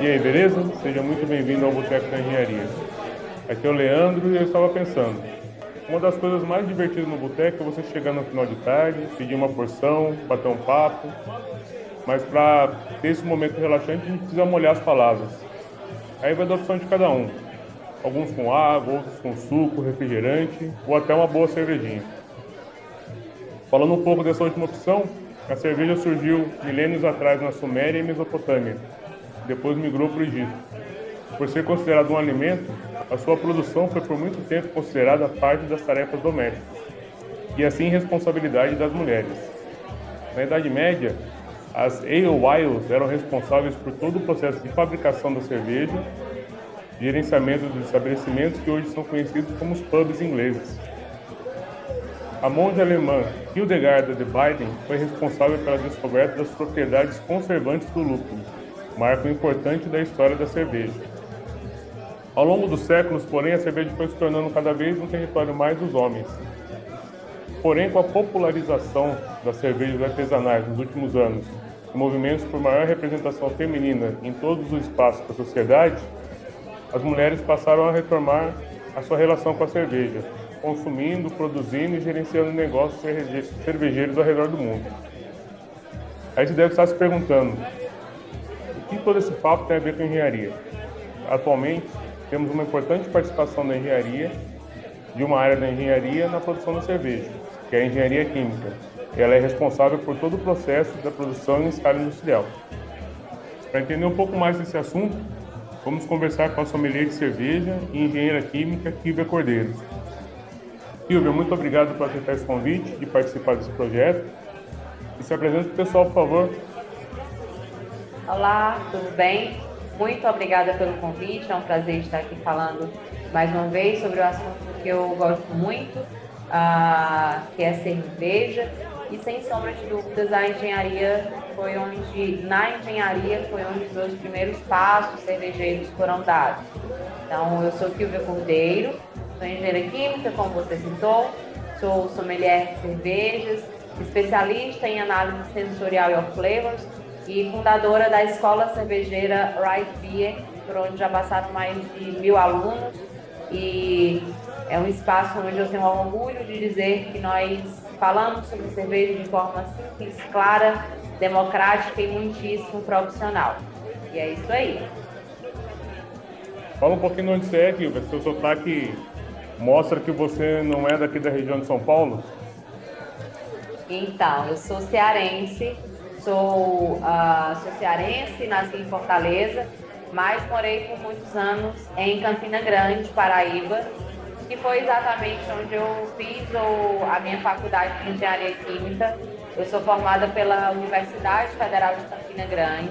E aí, beleza? Seja muito bem-vindo ao Boteco da Engenharia. Aqui é o Leandro e eu estava pensando. Uma das coisas mais divertidas no boteco é você chegar no final de tarde, pedir uma porção, bater um papo. Mas para ter esse momento relaxante, a gente precisa molhar as palavras. Aí vai da opção de cada um. Alguns com água, outros com suco, refrigerante ou até uma boa cervejinha. Falando um pouco dessa última opção, a cerveja surgiu milênios atrás na Suméria e Mesopotâmia. Depois migrou para o Egito. Por ser considerado um alimento, a sua produção foi por muito tempo considerada parte das tarefas domésticas e assim responsabilidade das mulheres. Na Idade Média, as ale wiles eram responsáveis por todo o processo de fabricação da cerveja, gerenciamento dos estabelecimentos que hoje são conhecidos como os pubs ingleses. A monja alemã Hildegarda de Biden foi responsável pela descoberta das propriedades conservantes do lúpulo, marco importante da história da cerveja. Ao longo dos séculos, porém, a cerveja foi se tornando cada vez um território mais dos homens. Porém, com a popularização das cervejas artesanais nos últimos anos, e movimentos por maior representação feminina em todos os espaços da sociedade, as mulheres passaram a retomar a sua relação com a cerveja, consumindo, produzindo e gerenciando negócios cervejeiros ao redor do mundo. Aí você deve estar se perguntando, o que todo esse papo tem a ver com engenharia? Atualmente, temos uma importante participação da engenharia, de uma área da engenharia na produção da cerveja, que é a engenharia química. Ela é responsável por todo o processo da produção em escala industrial. Para entender um pouco mais desse assunto, vamos conversar com a sommelier de cerveja e engenheira química Kilvia Cordeiro. Silvia, muito obrigado por aceitar esse convite e participar desse projeto. E se apresente para o pessoal, por favor. Olá, tudo bem? Muito obrigada pelo convite, é um prazer estar aqui falando mais uma vez sobre o assunto que eu gosto muito, uh, que é cerveja. E sem sombra de dúvidas, a engenharia foi onde, na engenharia, foi onde os meus primeiros passos cervejeiros foram dados. Então, eu sou Silvia Cordeiro, Sou engenheira química, como você citou, sou sommelier de cervejas, especialista em análise sensorial e off flavors e fundadora da escola cervejeira Right Beer, por onde já passaram mais de mil alunos e é um espaço onde eu tenho orgulho de dizer que nós falamos sobre cerveja de forma simples, clara, democrática e muitíssimo profissional. E é isso aí. Fala um pouquinho onde você é, Kilva, seu sotaque mostra que você não é daqui da região de São Paulo? Então, eu sou cearense, sou, uh, sou cearense, nasci em Fortaleza, mas morei por muitos anos em Campina Grande, Paraíba, que foi exatamente onde eu fiz o, a minha faculdade de Engenharia Química. Eu sou formada pela Universidade Federal de Campina Grande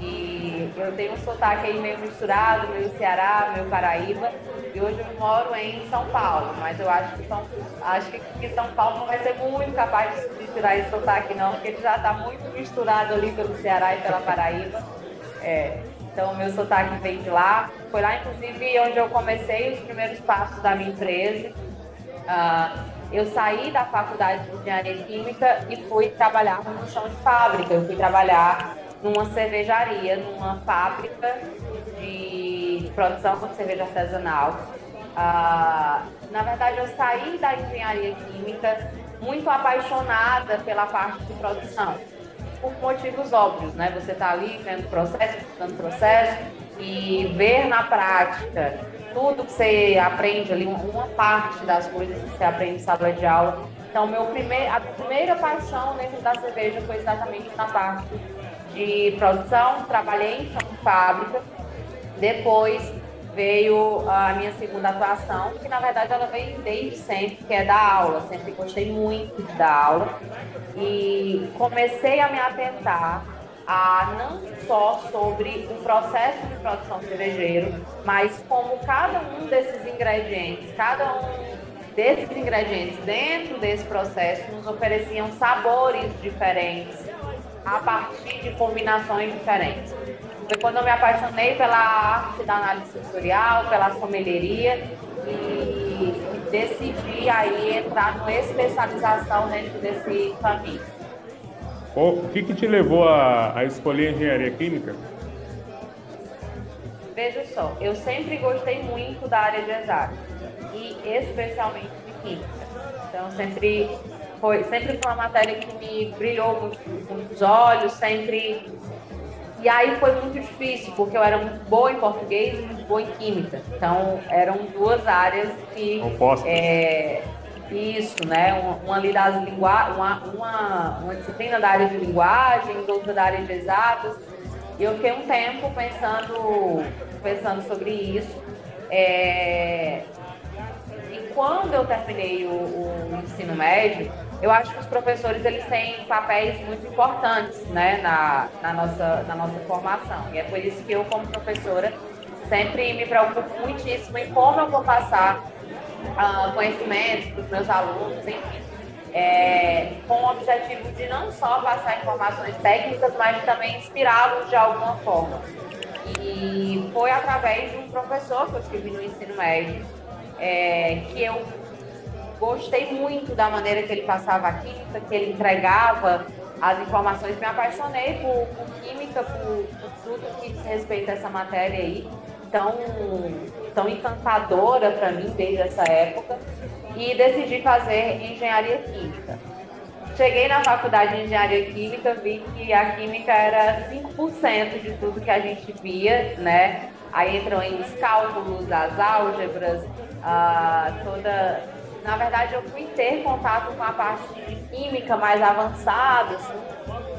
e eu tenho um sotaque aí meio misturado, meio Ceará, meio Paraíba. E hoje eu moro em São Paulo, mas eu acho que São, acho que São Paulo não vai ser muito capaz de tirar esse sotaque não, porque ele já está muito misturado ali pelo Ceará e pela Paraíba. É, então, meu sotaque vem de lá. Foi lá, inclusive, onde eu comecei os primeiros passos da minha empresa. Uh, eu saí da faculdade de engenharia química e fui trabalhar no chão de fábrica. Eu fui trabalhar numa cervejaria, numa fábrica de, produção de cerveja artesanal. Ah, na verdade, eu saí da engenharia química muito apaixonada pela parte de produção, por motivos óbvios, né? Você está ali vendo processo, estudando processo e ver na prática tudo que você aprende ali, uma parte das coisas que você aprende em sala de aula. Então, meu primeir, a primeira paixão dentro da cerveja foi exatamente na parte de produção, trabalhei em fábrica. Depois veio a minha segunda atuação, que na verdade ela veio desde sempre, que é dar aula. Sempre gostei muito dar aula. E comecei a me atentar a não só sobre o processo de produção cervejeiro, mas como cada um desses ingredientes, cada um desses ingredientes dentro desse processo nos ofereciam sabores diferentes, a partir de combinações diferentes. Foi quando eu me apaixonei pela arte da análise sensorial, pela sommelieria e decidi aí entrar numa especialização dentro desse caminho. O que, que te levou a, a escolher engenharia química? Veja só, eu sempre gostei muito da área de exatas e especialmente de química. Então sempre foi sempre foi uma matéria que me brilhou muito, muito os olhos, sempre e aí foi muito difícil, porque eu era muito boa em português e muito boa em química. Então, eram duas áreas que. É, isso, né? Uma, uma ali das linguagens, uma, uma, uma, disciplina da área de linguagens, outra da área de exatas. E eu fiquei um tempo pensando, pensando sobre isso. É... Quando eu terminei o, o ensino médio, eu acho que os professores eles têm papéis muito importantes né, na, na, nossa, na nossa formação. E é por isso que eu, como professora, sempre me preocupo muitíssimo em como eu vou passar uh, conhecimentos para os meus alunos, enfim. É, com o objetivo de não só passar informações técnicas, mas também inspirá-los de alguma forma. E foi através de um professor que eu tive no ensino médio é, que eu gostei muito da maneira que ele passava a química, que ele entregava as informações. Me apaixonei por, por química, por, por, tudo que diz respeito a essa matéria aí, tão, tão encantadora para mim desde essa época, e decidi fazer engenharia química. Cheguei na faculdade de engenharia química, vi que a química era 5% de tudo que a gente via, né? Aí entram aí os cálculos, as álgebras, ah, toda na verdade, eu fui ter contato com a parte de química mais avançada, assim,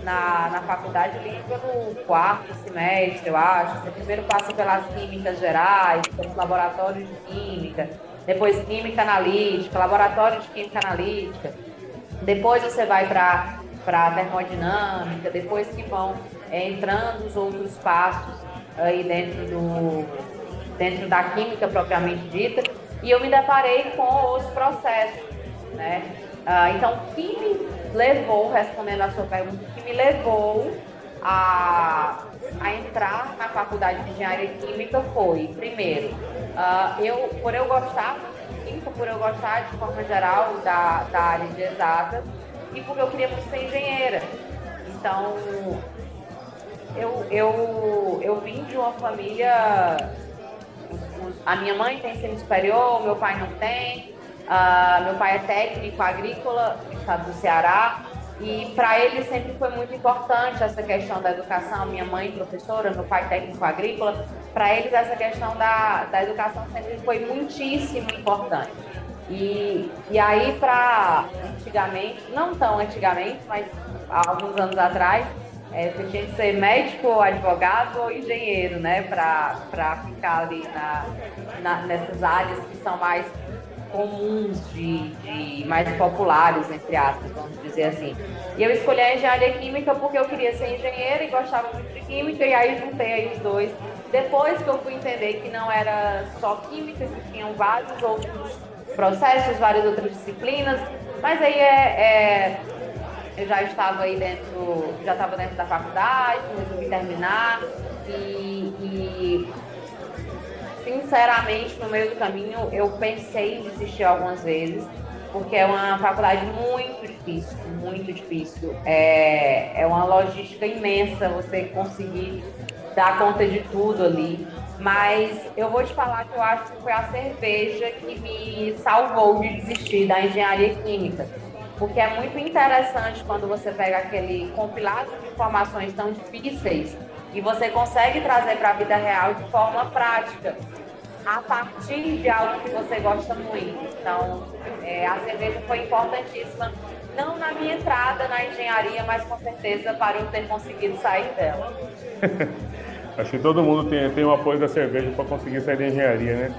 na, na faculdade ali pelo quarto semestre, eu acho. Você primeiro passa pelas químicas gerais, pelos laboratórios de química, depois química analítica, laboratório de química analítica. Depois você vai para para termodinâmica, depois que vão é, entrando os outros passos aí dentro do dentro da química propriamente dita e eu me deparei com os processos, né? Ah, então, o que me levou, respondendo a sua pergunta, o que me levou a, a entrar na faculdade de engenharia química foi, primeiro, ah, eu, por eu gostar de química, por eu gostar de forma geral da, da área de exatas e porque eu queria ser engenheira. Então, eu, eu, eu vim de uma família a minha mãe tem ensino superior, meu pai não tem. Uh, meu pai é técnico agrícola no estado do Ceará. E para ele sempre foi muito importante essa questão da educação. Minha mãe, professora, meu pai, técnico agrícola. Para eles, essa questão da, da educação sempre foi muitíssimo importante. E, e aí, para antigamente, não tão antigamente, mas há alguns anos atrás, é, você tinha que ser médico, advogado ou engenheiro, né? Para ficar ali na, na, nessas áreas que são mais comuns, de, de, mais populares, entre aspas, vamos dizer assim. E eu escolhi a engenharia química porque eu queria ser engenheira e gostava muito de química, e aí juntei aí os dois. Depois que eu fui entender que não era só química, que tinham vários outros processos, várias outras disciplinas, mas aí é, é eu já estava aí dentro, já estava dentro da faculdade, resolvi terminar e, e, sinceramente no meio do caminho eu pensei em desistir algumas vezes porque é uma faculdade muito difícil, muito difícil. É, é uma logística imensa você conseguir dar conta de tudo ali. Mas eu vou te falar que eu acho que foi a cerveja que me salvou de desistir da engenharia química porque é muito interessante quando você pega aquele compilado de informações tão difíceis e você consegue trazer para a vida real de forma prática, a partir de algo que você gosta muito. Então, é, a cerveja foi importantíssima, não na minha entrada na engenharia, mas com certeza para eu ter conseguido sair dela. Acho que todo mundo tem, tem o apoio da cerveja para conseguir sair da engenharia, né?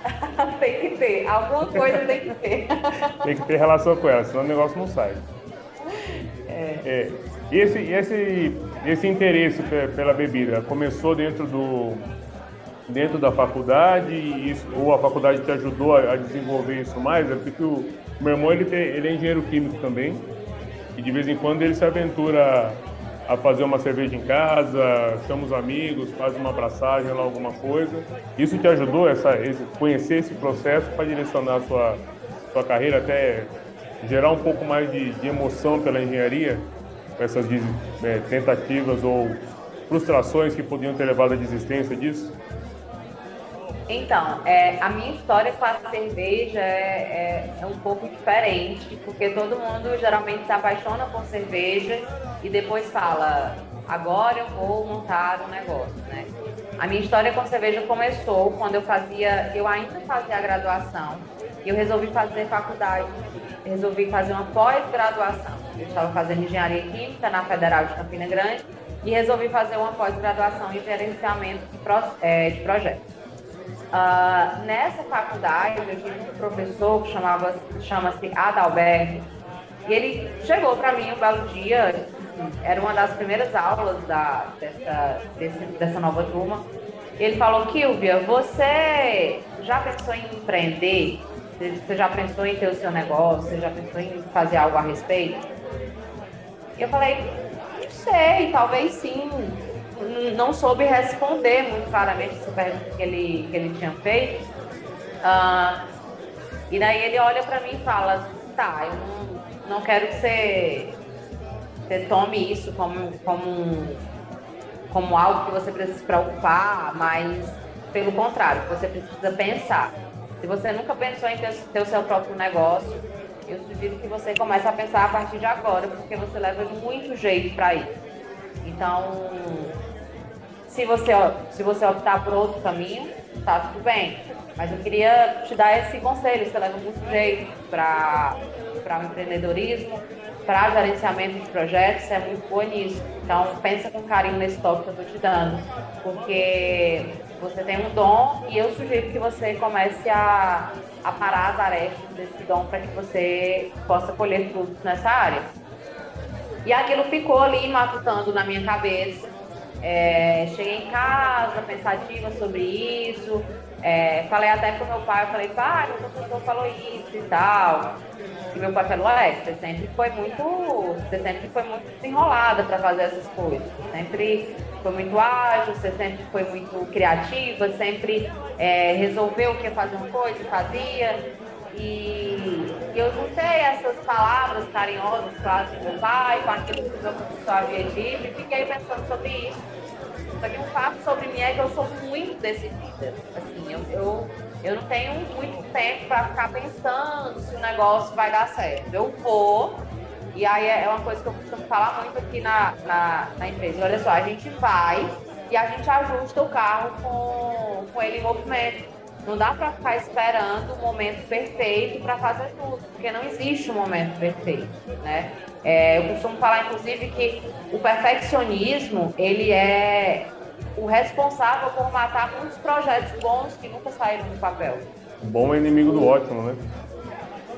tem que ter, alguma coisa tem que ter. tem que ter relação com ela, senão o negócio não sai. É. é. E esse, esse, esse interesse pela bebida começou dentro do dentro da faculdade isso, ou a faculdade te ajudou a, a desenvolver isso mais? É porque o meu irmão ele, tem, ele é engenheiro químico também e de vez em quando ele se aventura a fazer uma cerveja em casa, chama os amigos, faz uma abraçagem lá, alguma coisa. Isso te ajudou essa, esse, conhecer esse processo para direcionar a sua, sua carreira, até gerar um pouco mais de, de emoção pela engenharia? essas é, tentativas ou frustrações que podiam ter levado à desistência disso? Então, é, a minha história com a cerveja é, é, é, um pouco diferente, porque todo mundo geralmente se apaixona por cerveja e depois fala, agora eu vou montar um negócio, né? A minha história com cerveja começou quando eu fazia, eu ainda fazia a graduação, e eu resolvi fazer faculdade, resolvi fazer uma pós-graduação. Eu estava fazendo engenharia química na Federal de Campina Grande e resolvi fazer uma pós-graduação em gerenciamento de, é, de projetos. Uh, nessa faculdade, eu tive um professor que chamava, chama-se Adalberto, e ele chegou para mim um belo dia, era uma das primeiras aulas da, dessa, desse, dessa nova turma. Ele falou, Kilvia, você já pensou em empreender? Você já pensou em ter o seu negócio? Você já pensou em fazer algo a respeito? Eu falei, não sei, talvez sim não soube responder muito claramente essa pergunta que ele, que ele tinha feito. Uh, e daí ele olha para mim e fala, tá, eu não, não quero que você, você tome isso como, como, como algo que você precisa se preocupar, mas pelo contrário, você precisa pensar. Se você nunca pensou em ter, ter o seu próprio negócio, eu sugiro que você comece a pensar a partir de agora, porque você leva muito jeito para isso. Então, se você, se você optar por outro caminho, tá tudo bem. Mas eu queria te dar esse conselho, você leva muito jeito para o empreendedorismo, para gerenciamento de projetos, você é muito boa nisso. Então, pensa com carinho nesse toque que eu estou te dando, porque você tem um dom e eu sugiro que você comece a, a parar as arestas desse dom para que você possa colher frutos nessa área. E aquilo ficou ali matutando na minha cabeça. É, cheguei em casa pensativa sobre isso. É, falei até pro meu pai, eu falei, pai, o professor falou isso e tal. E meu pai falou, é, você sempre foi muito. Você sempre foi muito desenrolada para fazer essas coisas. Sempre foi muito ágil, você sempre foi muito criativa, sempre é, resolveu o que fazer uma coisa fazia. E, eu juntei essas palavras carinhosas, claro, do meu pai, com aquilo que o meu havia dito, e fiquei pensando sobre isso. Só que um fato sobre mim é que eu sou muito decidida. Assim, eu, eu, eu não tenho muito tempo para ficar pensando se o negócio vai dar certo. Eu vou, e aí é uma coisa que eu costumo falar muito aqui na, na, na empresa. Olha só, a gente vai e a gente ajusta o carro com, com ele em movimento. Não dá para ficar esperando o momento perfeito para fazer tudo, porque não existe um momento perfeito, né? É, eu costumo falar, inclusive, que o perfeccionismo ele é o responsável por matar muitos projetos bons que nunca saíram do papel. Bom é inimigo do ótimo, né?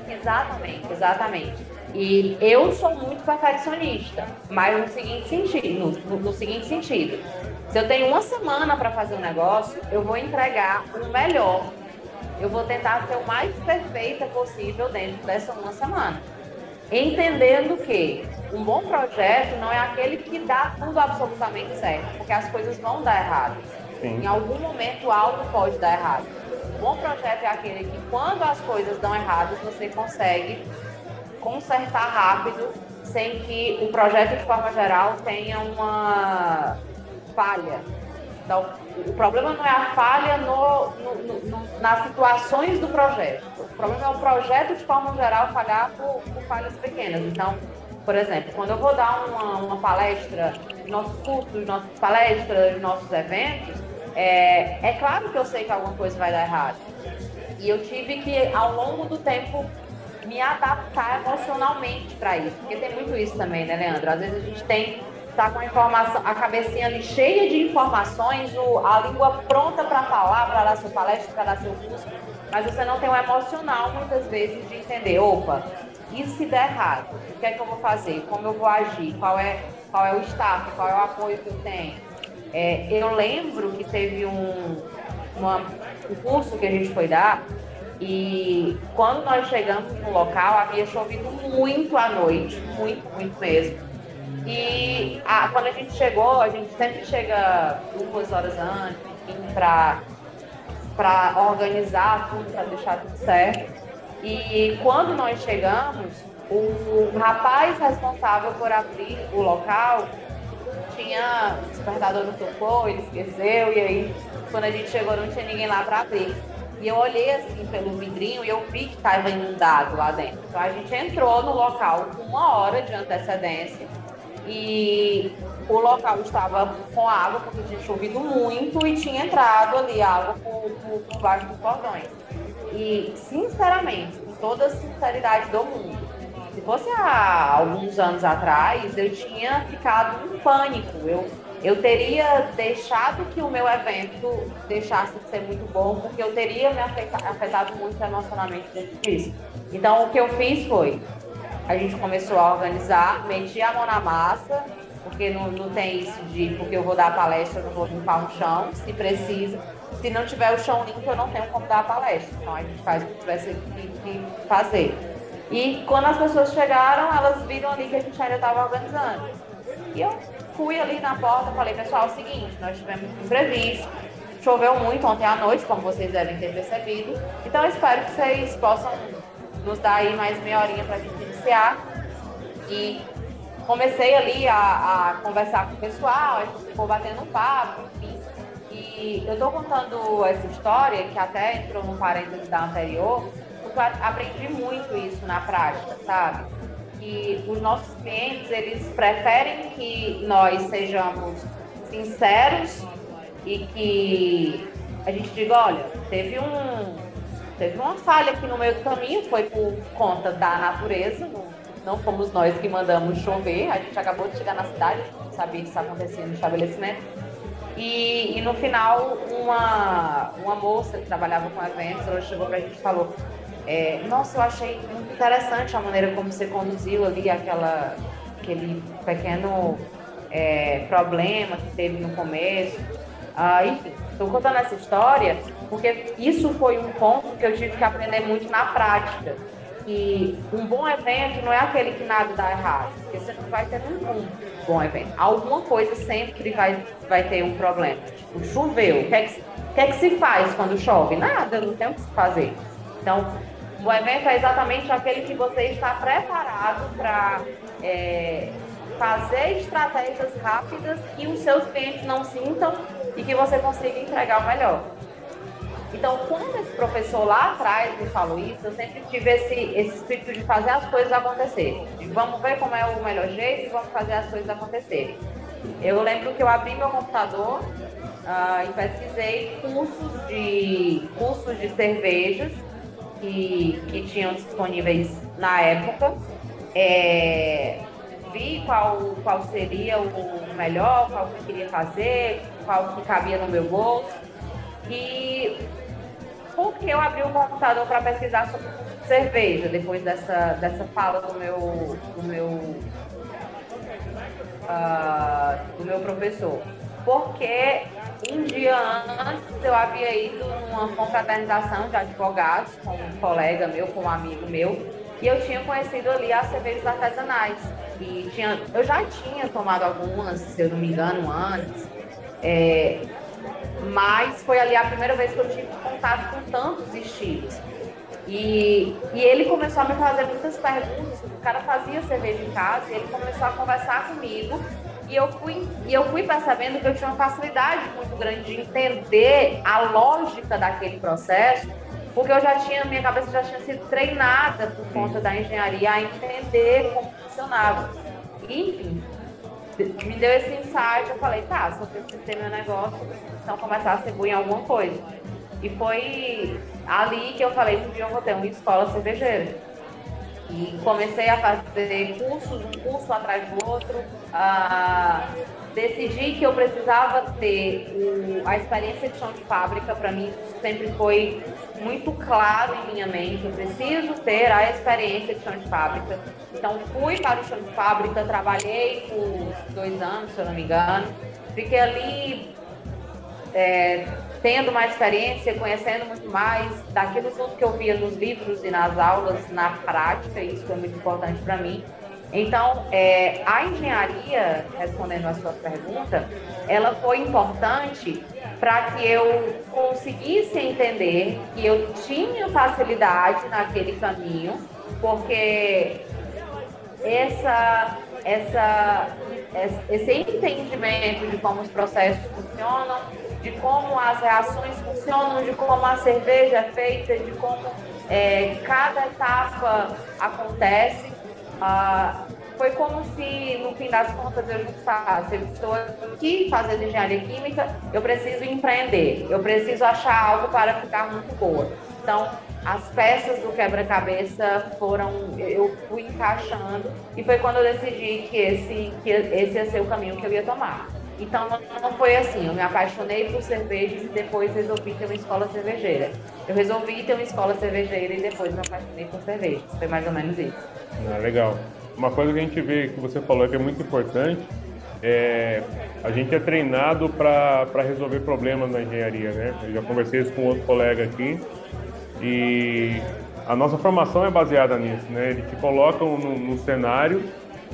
Exatamente, exatamente. E eu sou muito perfeccionista, mas no seguinte sentido, no, no seguinte sentido, se eu tenho uma semana para fazer um negócio, eu vou entregar o melhor. Eu vou tentar ser o mais perfeita possível dentro dessa uma semana. Entendendo que um bom projeto não é aquele que dá tudo absolutamente certo, porque as coisas vão dar errado. Sim. Em algum momento algo pode dar errado. Um bom projeto é aquele que quando as coisas dão erradas, você consegue consertar rápido, sem que o projeto de forma geral tenha uma falha. Então, o problema não é a falha no, no, no, nas situações do projeto. O problema é o projeto, de forma geral, falhar por, por falhas pequenas. Então, por exemplo, quando eu vou dar uma, uma palestra, nossos cursos, nossas palestras, nossos eventos, é, é claro que eu sei que alguma coisa vai dar errado. E eu tive que, ao longo do tempo, me adaptar emocionalmente para isso. Porque tem muito isso também, né, Leandro? Às vezes a gente tem tá com a informação, a cabecinha ali cheia de informações, o, a língua pronta para falar, para dar sua palestra, para dar seu curso, mas você não tem o emocional muitas vezes de entender, opa, e se der errado, o que é que eu vou fazer? Como eu vou agir? Qual é, qual é o staff? Qual é o apoio que eu tenho? É, eu lembro que teve um, uma, um curso que a gente foi dar e quando nós chegamos no local havia chovido muito à noite, muito, muito mesmo. E a, quando a gente chegou, a gente sempre chega duas horas antes, enfim, para organizar tudo, para deixar tudo certo. E quando nós chegamos, O rapaz responsável por abrir o local tinha o despertador não tocou, ele esqueceu, e aí quando a gente chegou não tinha ninguém lá para abrir. E eu olhei assim pelo vidrinho e eu vi que estava inundado lá dentro. Então a gente entrou no local com uma hora de antecedência e o local estava com água, porque tinha chovido muito e tinha entrado ali água por, por, por baixo dos cordões. E, sinceramente, com toda a sinceridade do mundo, se fosse há alguns anos atrás, eu tinha ficado em pânico. Eu, eu teria deixado que o meu evento deixasse de ser muito bom, porque eu teria me afetado muito emocionalmente dentro disso. Então, o que eu fiz foi, a gente começou a organizar, meti a mão na massa, porque não, não tem isso de porque eu vou dar a palestra, eu não vou limpar o chão, se precisa. Se não tiver o chão limpo, eu não tenho como dar a palestra. Então, a gente faz o que tivesse que fazer. E quando as pessoas chegaram, elas viram ali que a gente ainda estava organizando. E eu fui ali na porta e falei, pessoal, é o seguinte, nós tivemos um imprevisto, choveu muito ontem à noite, como vocês devem ter percebido. Então espero que vocês possam nos dar aí mais meia horinha para a gente E comecei ali a, a, conversar com o pessoal, a gente ficou batendo papo, enfim. E eu estou contando essa história, que até entrou no parênteses da anterior, aprendi muito isso na prática, sabe? Que os nossos clientes, eles preferem que nós sejamos sinceros e que a gente diga, olha, teve um teve uma falha aqui no meio do caminho, foi por conta da natureza, não, fomos nós que mandamos chover, a gente acabou de chegar na cidade, não sabia que isso acontecia no estabelecimento. E, e, no final, uma, uma moça que trabalhava com eventos, ela chegou pra gente e falou: é, nossa, eu achei muito interessante a maneira como você conduziu ali aquela, aquele pequeno é, problema que teve no começo. Ah, enfim, estou contando essa história porque isso foi um ponto que eu tive que aprender muito na prática. E um bom evento não é aquele que nada dá errado, porque você não vai ter um bom evento. Alguma coisa sempre vai, vai ter um problema. Tipo, choveu. O que, é que, que é que se faz quando chove? Nada, não tem o que se fazer. Então, o evento é exatamente aquele que você está preparado para é, fazer estratégias rápidas que os seus clientes não sintam e que você consiga entregar o melhor. Então, quando esse professor lá atrás me falou isso, eu sempre tive esse, esse espírito de fazer as coisas acontecerem. Vamos ver como é o melhor jeito e vamos fazer as coisas acontecerem. Eu lembro que eu abri meu computador uh, e pesquisei cursos de, cursos de cervejas que, que tinham disponíveis na época. É, vi qual, qual seria o melhor, qual que eu queria fazer, qual que cabia no meu bolso. E porque eu abri o computador para pesquisar sobre cerveja depois dessa, dessa fala do meu, do meu, uh, do meu professor? Porque um dia antes eu havia ido numa confraternização de advogados com um colega meu, com um amigo meu, e eu tinha conhecido ali as cervejas artesanais. E tinha, eu já tinha tomado algumas, se eu não me engano, antes. É, mas foi ali a primeira vez que eu tive contato com tantos estilos. E, e ele começou a me fazer muitas perguntas. O cara fazia cerveja em casa e ele começou a conversar comigo e eu fui, e eu fui percebendo que eu tinha uma facilidade muito grande de entender a lógica daquele processo, porque eu já tinha, minha cabeça já tinha sido treinada por conta da engenharia a entender como funcionava. enfim, me deu esse insight, eu falei, tá, eu preciso ter meu negócio, então começar a em alguma coisa. E foi ali que eu falei, um dia eu vou ter uma escola cervejeira. E comecei a fazer cursos, um curso atrás do outro. Uh, decidi que eu precisava ter a experiência de chão de fábrica. Para mim, sempre foi muito claro em minha mente. Eu preciso ter a experiência de chão de fábrica. Então, fui para o chão de fábrica, trabalhei por dois anos, se eu não me engano. Fiquei ali. É, tendo mais experiência, conhecendo muito mais daquilo tudo que eu via nos livros e nas aulas, na prática, isso foi muito importante para mim. Então, é, a engenharia, respondendo a sua pergunta, ela foi importante para que eu conseguisse entender que eu tinha facilidade naquele caminho, porque essa, essa, esse entendimento de como os processos funcionam, de como as reações funcionam, de como a cerveja é feita, de como é, cada etapa acontece. Ah, foi como se, no fim das contas, eu juntasse, eu estou aqui fazendo engenharia química, eu preciso empreender, eu preciso achar algo para ficar muito boa. Então, as peças do quebra-cabeça foram, eu fui encaixando e foi quando eu decidi que esse, que esse ia ser o caminho que eu ia tomar. Então não foi assim, eu me apaixonei por cervejas e depois resolvi ter uma escola cervejeira. Eu resolvi ter uma escola cervejeira e depois me apaixonei por cervejas. Foi mais ou menos isso. Ah, legal. Uma coisa que a gente vê que você falou que é muito importante é a gente é treinado para resolver problemas na engenharia, né? Eu já conversei isso com outro colega aqui e a nossa formação é baseada nisso, né? Eles te colocam no cenário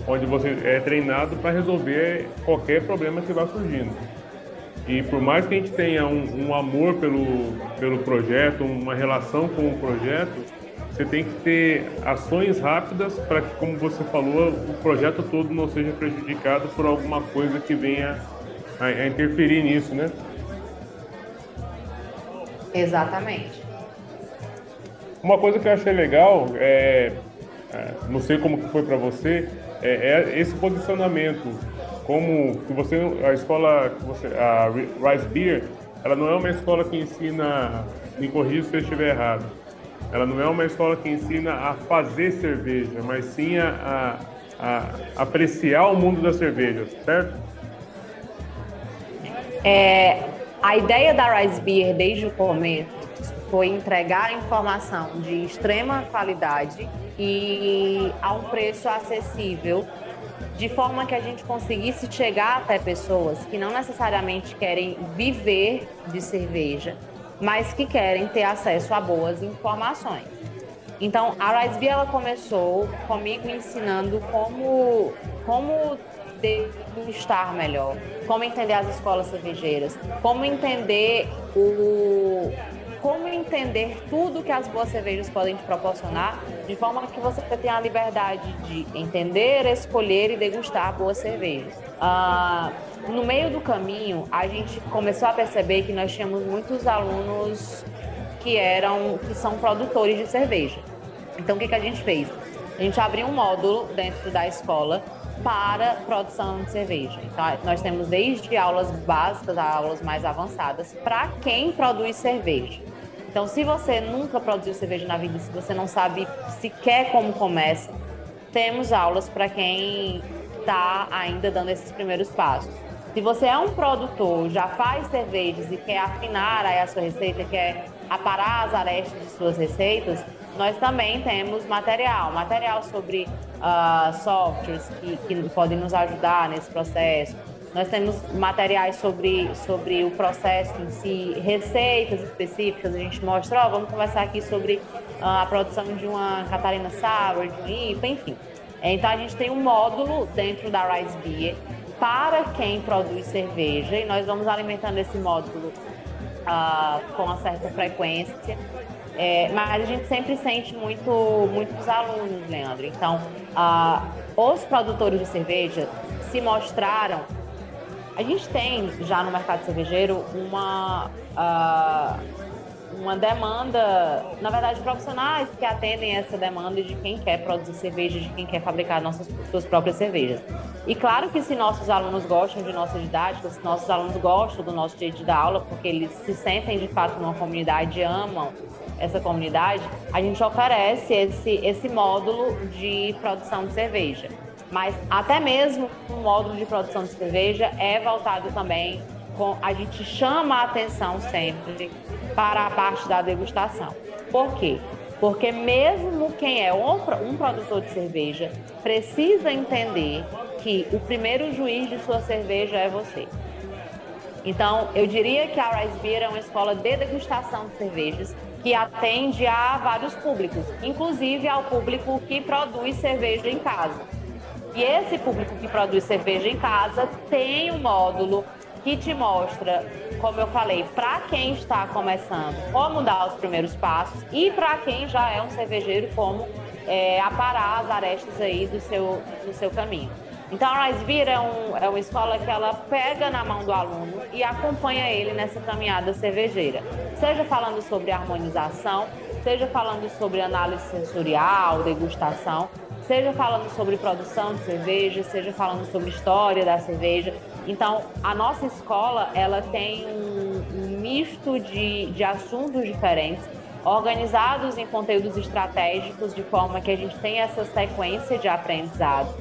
onde você é treinado para resolver qualquer problema que vá surgindo. E por mais que a gente tenha um, um, amor pelo, pelo projeto, uma relação com o projeto, você tem que ter ações rápidas para que, como você falou, o projeto todo não seja prejudicado por alguma coisa que venha a, a interferir nisso, né? Exatamente. Uma coisa que eu achei legal, é, é não sei como foi para você, é, é, esse posicionamento. Como que você, a escola, você, a Rice Beer, ela não é uma escola que ensina, me corrija se eu estiver errado, ela não é uma escola que ensina a fazer cerveja, mas sim a, a, a apreciar o mundo da cerveja, certo? É, a ideia da Rice Beer desde o começo foi entregar informação de extrema qualidade e a um preço acessível, de forma que a gente conseguisse chegar até pessoas que não necessariamente querem viver de cerveja, mas que querem ter acesso a boas informações. Então, a Rise ela começou comigo ensinando como, como degustar melhor, como entender as escolas cervejeiras, como entender o, como entender tudo que as boas cervejas podem te proporcionar, de forma que você tenha a liberdade de entender, escolher e degustar boas cervejas. Ah, no meio do caminho, a gente começou a perceber que nós tínhamos muitos alunos que eram, que são produtores de cerveja. Então, o que, que a gente fez? A gente abriu um módulo dentro da escola para produção de cerveja. Então, nós temos desde aulas básicas a aulas mais avançadas para quem produz cerveja. Então, se você nunca produziu cerveja na vida, se você não sabe sequer como começa, temos aulas para quem está ainda dando esses primeiros passos. Se você é um produtor, já faz cervejas e quer afinar a sua receita, quer aparar as arestas de suas receitas, nós também temos material, material sobre uh, softwares que, que podem nos ajudar nesse processo, nós temos materiais sobre, sobre o processo em si, receitas específicas. A gente mostra, ó, vamos conversar aqui sobre ah, a produção de uma Catarina Sour, de um IPA, enfim. Então a gente tem um módulo dentro da Rise Beer para quem produz cerveja e nós vamos alimentando esse módulo uh, com uma certa frequência. É, mas a gente sempre sente muito, muitos alunos, Leandro. Então, uh, os produtores de cerveja se mostraram a gente tem já no mercado cervejeiro uma, uh, uma demanda, na verdade, profissionais que atendem essa demanda de quem quer produzir cerveja, de quem quer fabricar nossas suas próprias cervejas. E claro que se nossos alunos gostam de nossa didática, se nossos alunos gostam do nosso jeito de aula, porque eles se sentem de fato numa comunidade, amam essa comunidade, a gente oferece esse, esse módulo de produção de cerveja. Mas até mesmo o módulo de produção de cerveja é voltado também com a gente chama a atenção sempre para a parte da degustação. Por quê? Porque mesmo quem é um, produtor de cerveja precisa entender que o primeiro juiz de sua cerveja é você. Então, eu diria que a Rise Beer é uma escola de degustação de cervejas que atende a vários públicos, inclusive ao público que produz cerveja em casa. E esse público que produz cerveja em casa tem um módulo que te mostra, como eu falei, para quem está começando, como dar os primeiros passos e para quem já é um cervejeiro, como é, aparar as arestas aí do seu, do seu caminho. Então, a Risevere é, um, é uma escola que ela pega na mão do aluno e acompanha ele nessa caminhada cervejeira. Seja falando sobre harmonização, seja falando sobre análise sensorial, degustação, seja falando sobre produção de cerveja, seja falando sobre história da cerveja. Então, a nossa escola, ela tem um, um misto de, de assuntos diferentes, organizados em conteúdos estratégicos, de forma que a gente tem essa sequência de aprendizado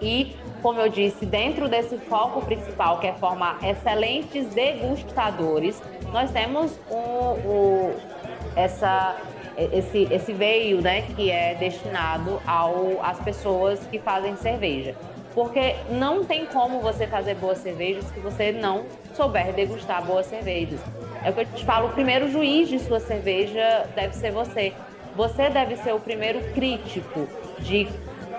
e, como eu disse, dentro desse foco principal, que é formar excelentes degustadores, nós temos um, essa, esse, esse veio né, que é destinado ao, às pessoas que fazem cerveja. Porque não tem como você fazer boas cervejas se você não souber degustar boas cervejas. É o que eu te falo, o primeiro juiz de sua cerveja deve ser você. Você deve ser o primeiro crítico de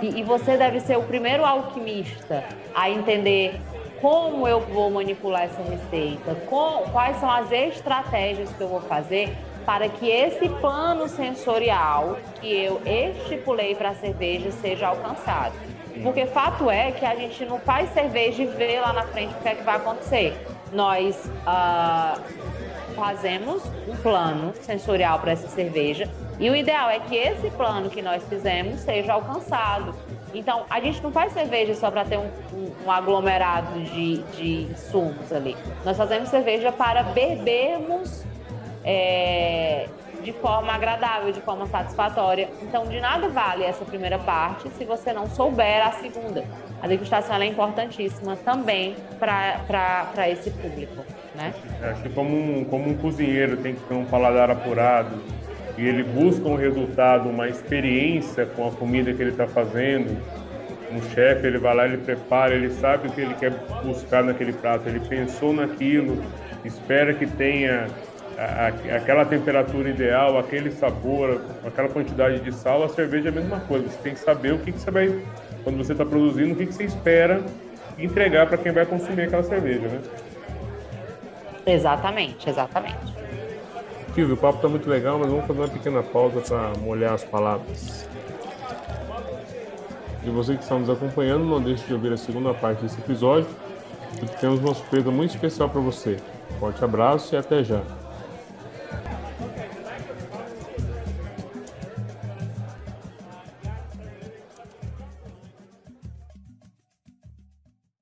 e, e você deve ser o primeiro alquimista a entender como eu vou manipular essa receita, com, quais são as estratégias que eu vou fazer para que esse plano sensorial que eu estipulei para a cerveja seja alcançado. Porque fato é que a gente não faz cerveja e vê lá na frente o que é que vai acontecer. Nós uh, fazemos um plano sensorial para essa cerveja e o ideal é que esse plano que nós fizemos seja alcançado. Então, a gente não faz cerveja só para ter um, um, um aglomerado de, de insumos ali. Nós fazemos cerveja para bebermos é, de forma agradável, de forma satisfatória. Então, de nada vale essa primeira parte se você não souber a segunda. A degustação é importantíssima também para esse público. Né? Acho que como um, como um cozinheiro tem que ter um paladar apurado e ele busca um resultado, uma experiência com a comida que ele está fazendo, um chefe ele vai lá, ele prepara, ele sabe o que ele quer buscar naquele prato, ele pensou naquilo, espera que tenha a, aquela temperatura ideal, aquele sabor, aquela quantidade de sal, a cerveja é a mesma coisa. Você tem que saber o que, que você vai, quando você está produzindo, o que, que você espera entregar para quem vai consumir aquela cerveja, né? Exatamente, exatamente. Silvio, o papo está muito legal, mas vamos fazer uma pequena pausa para molhar as palavras. E você que está nos acompanhando, não deixe de ouvir a segunda parte desse episódio, porque temos uma surpresa muito especial para você. Forte abraço e até já!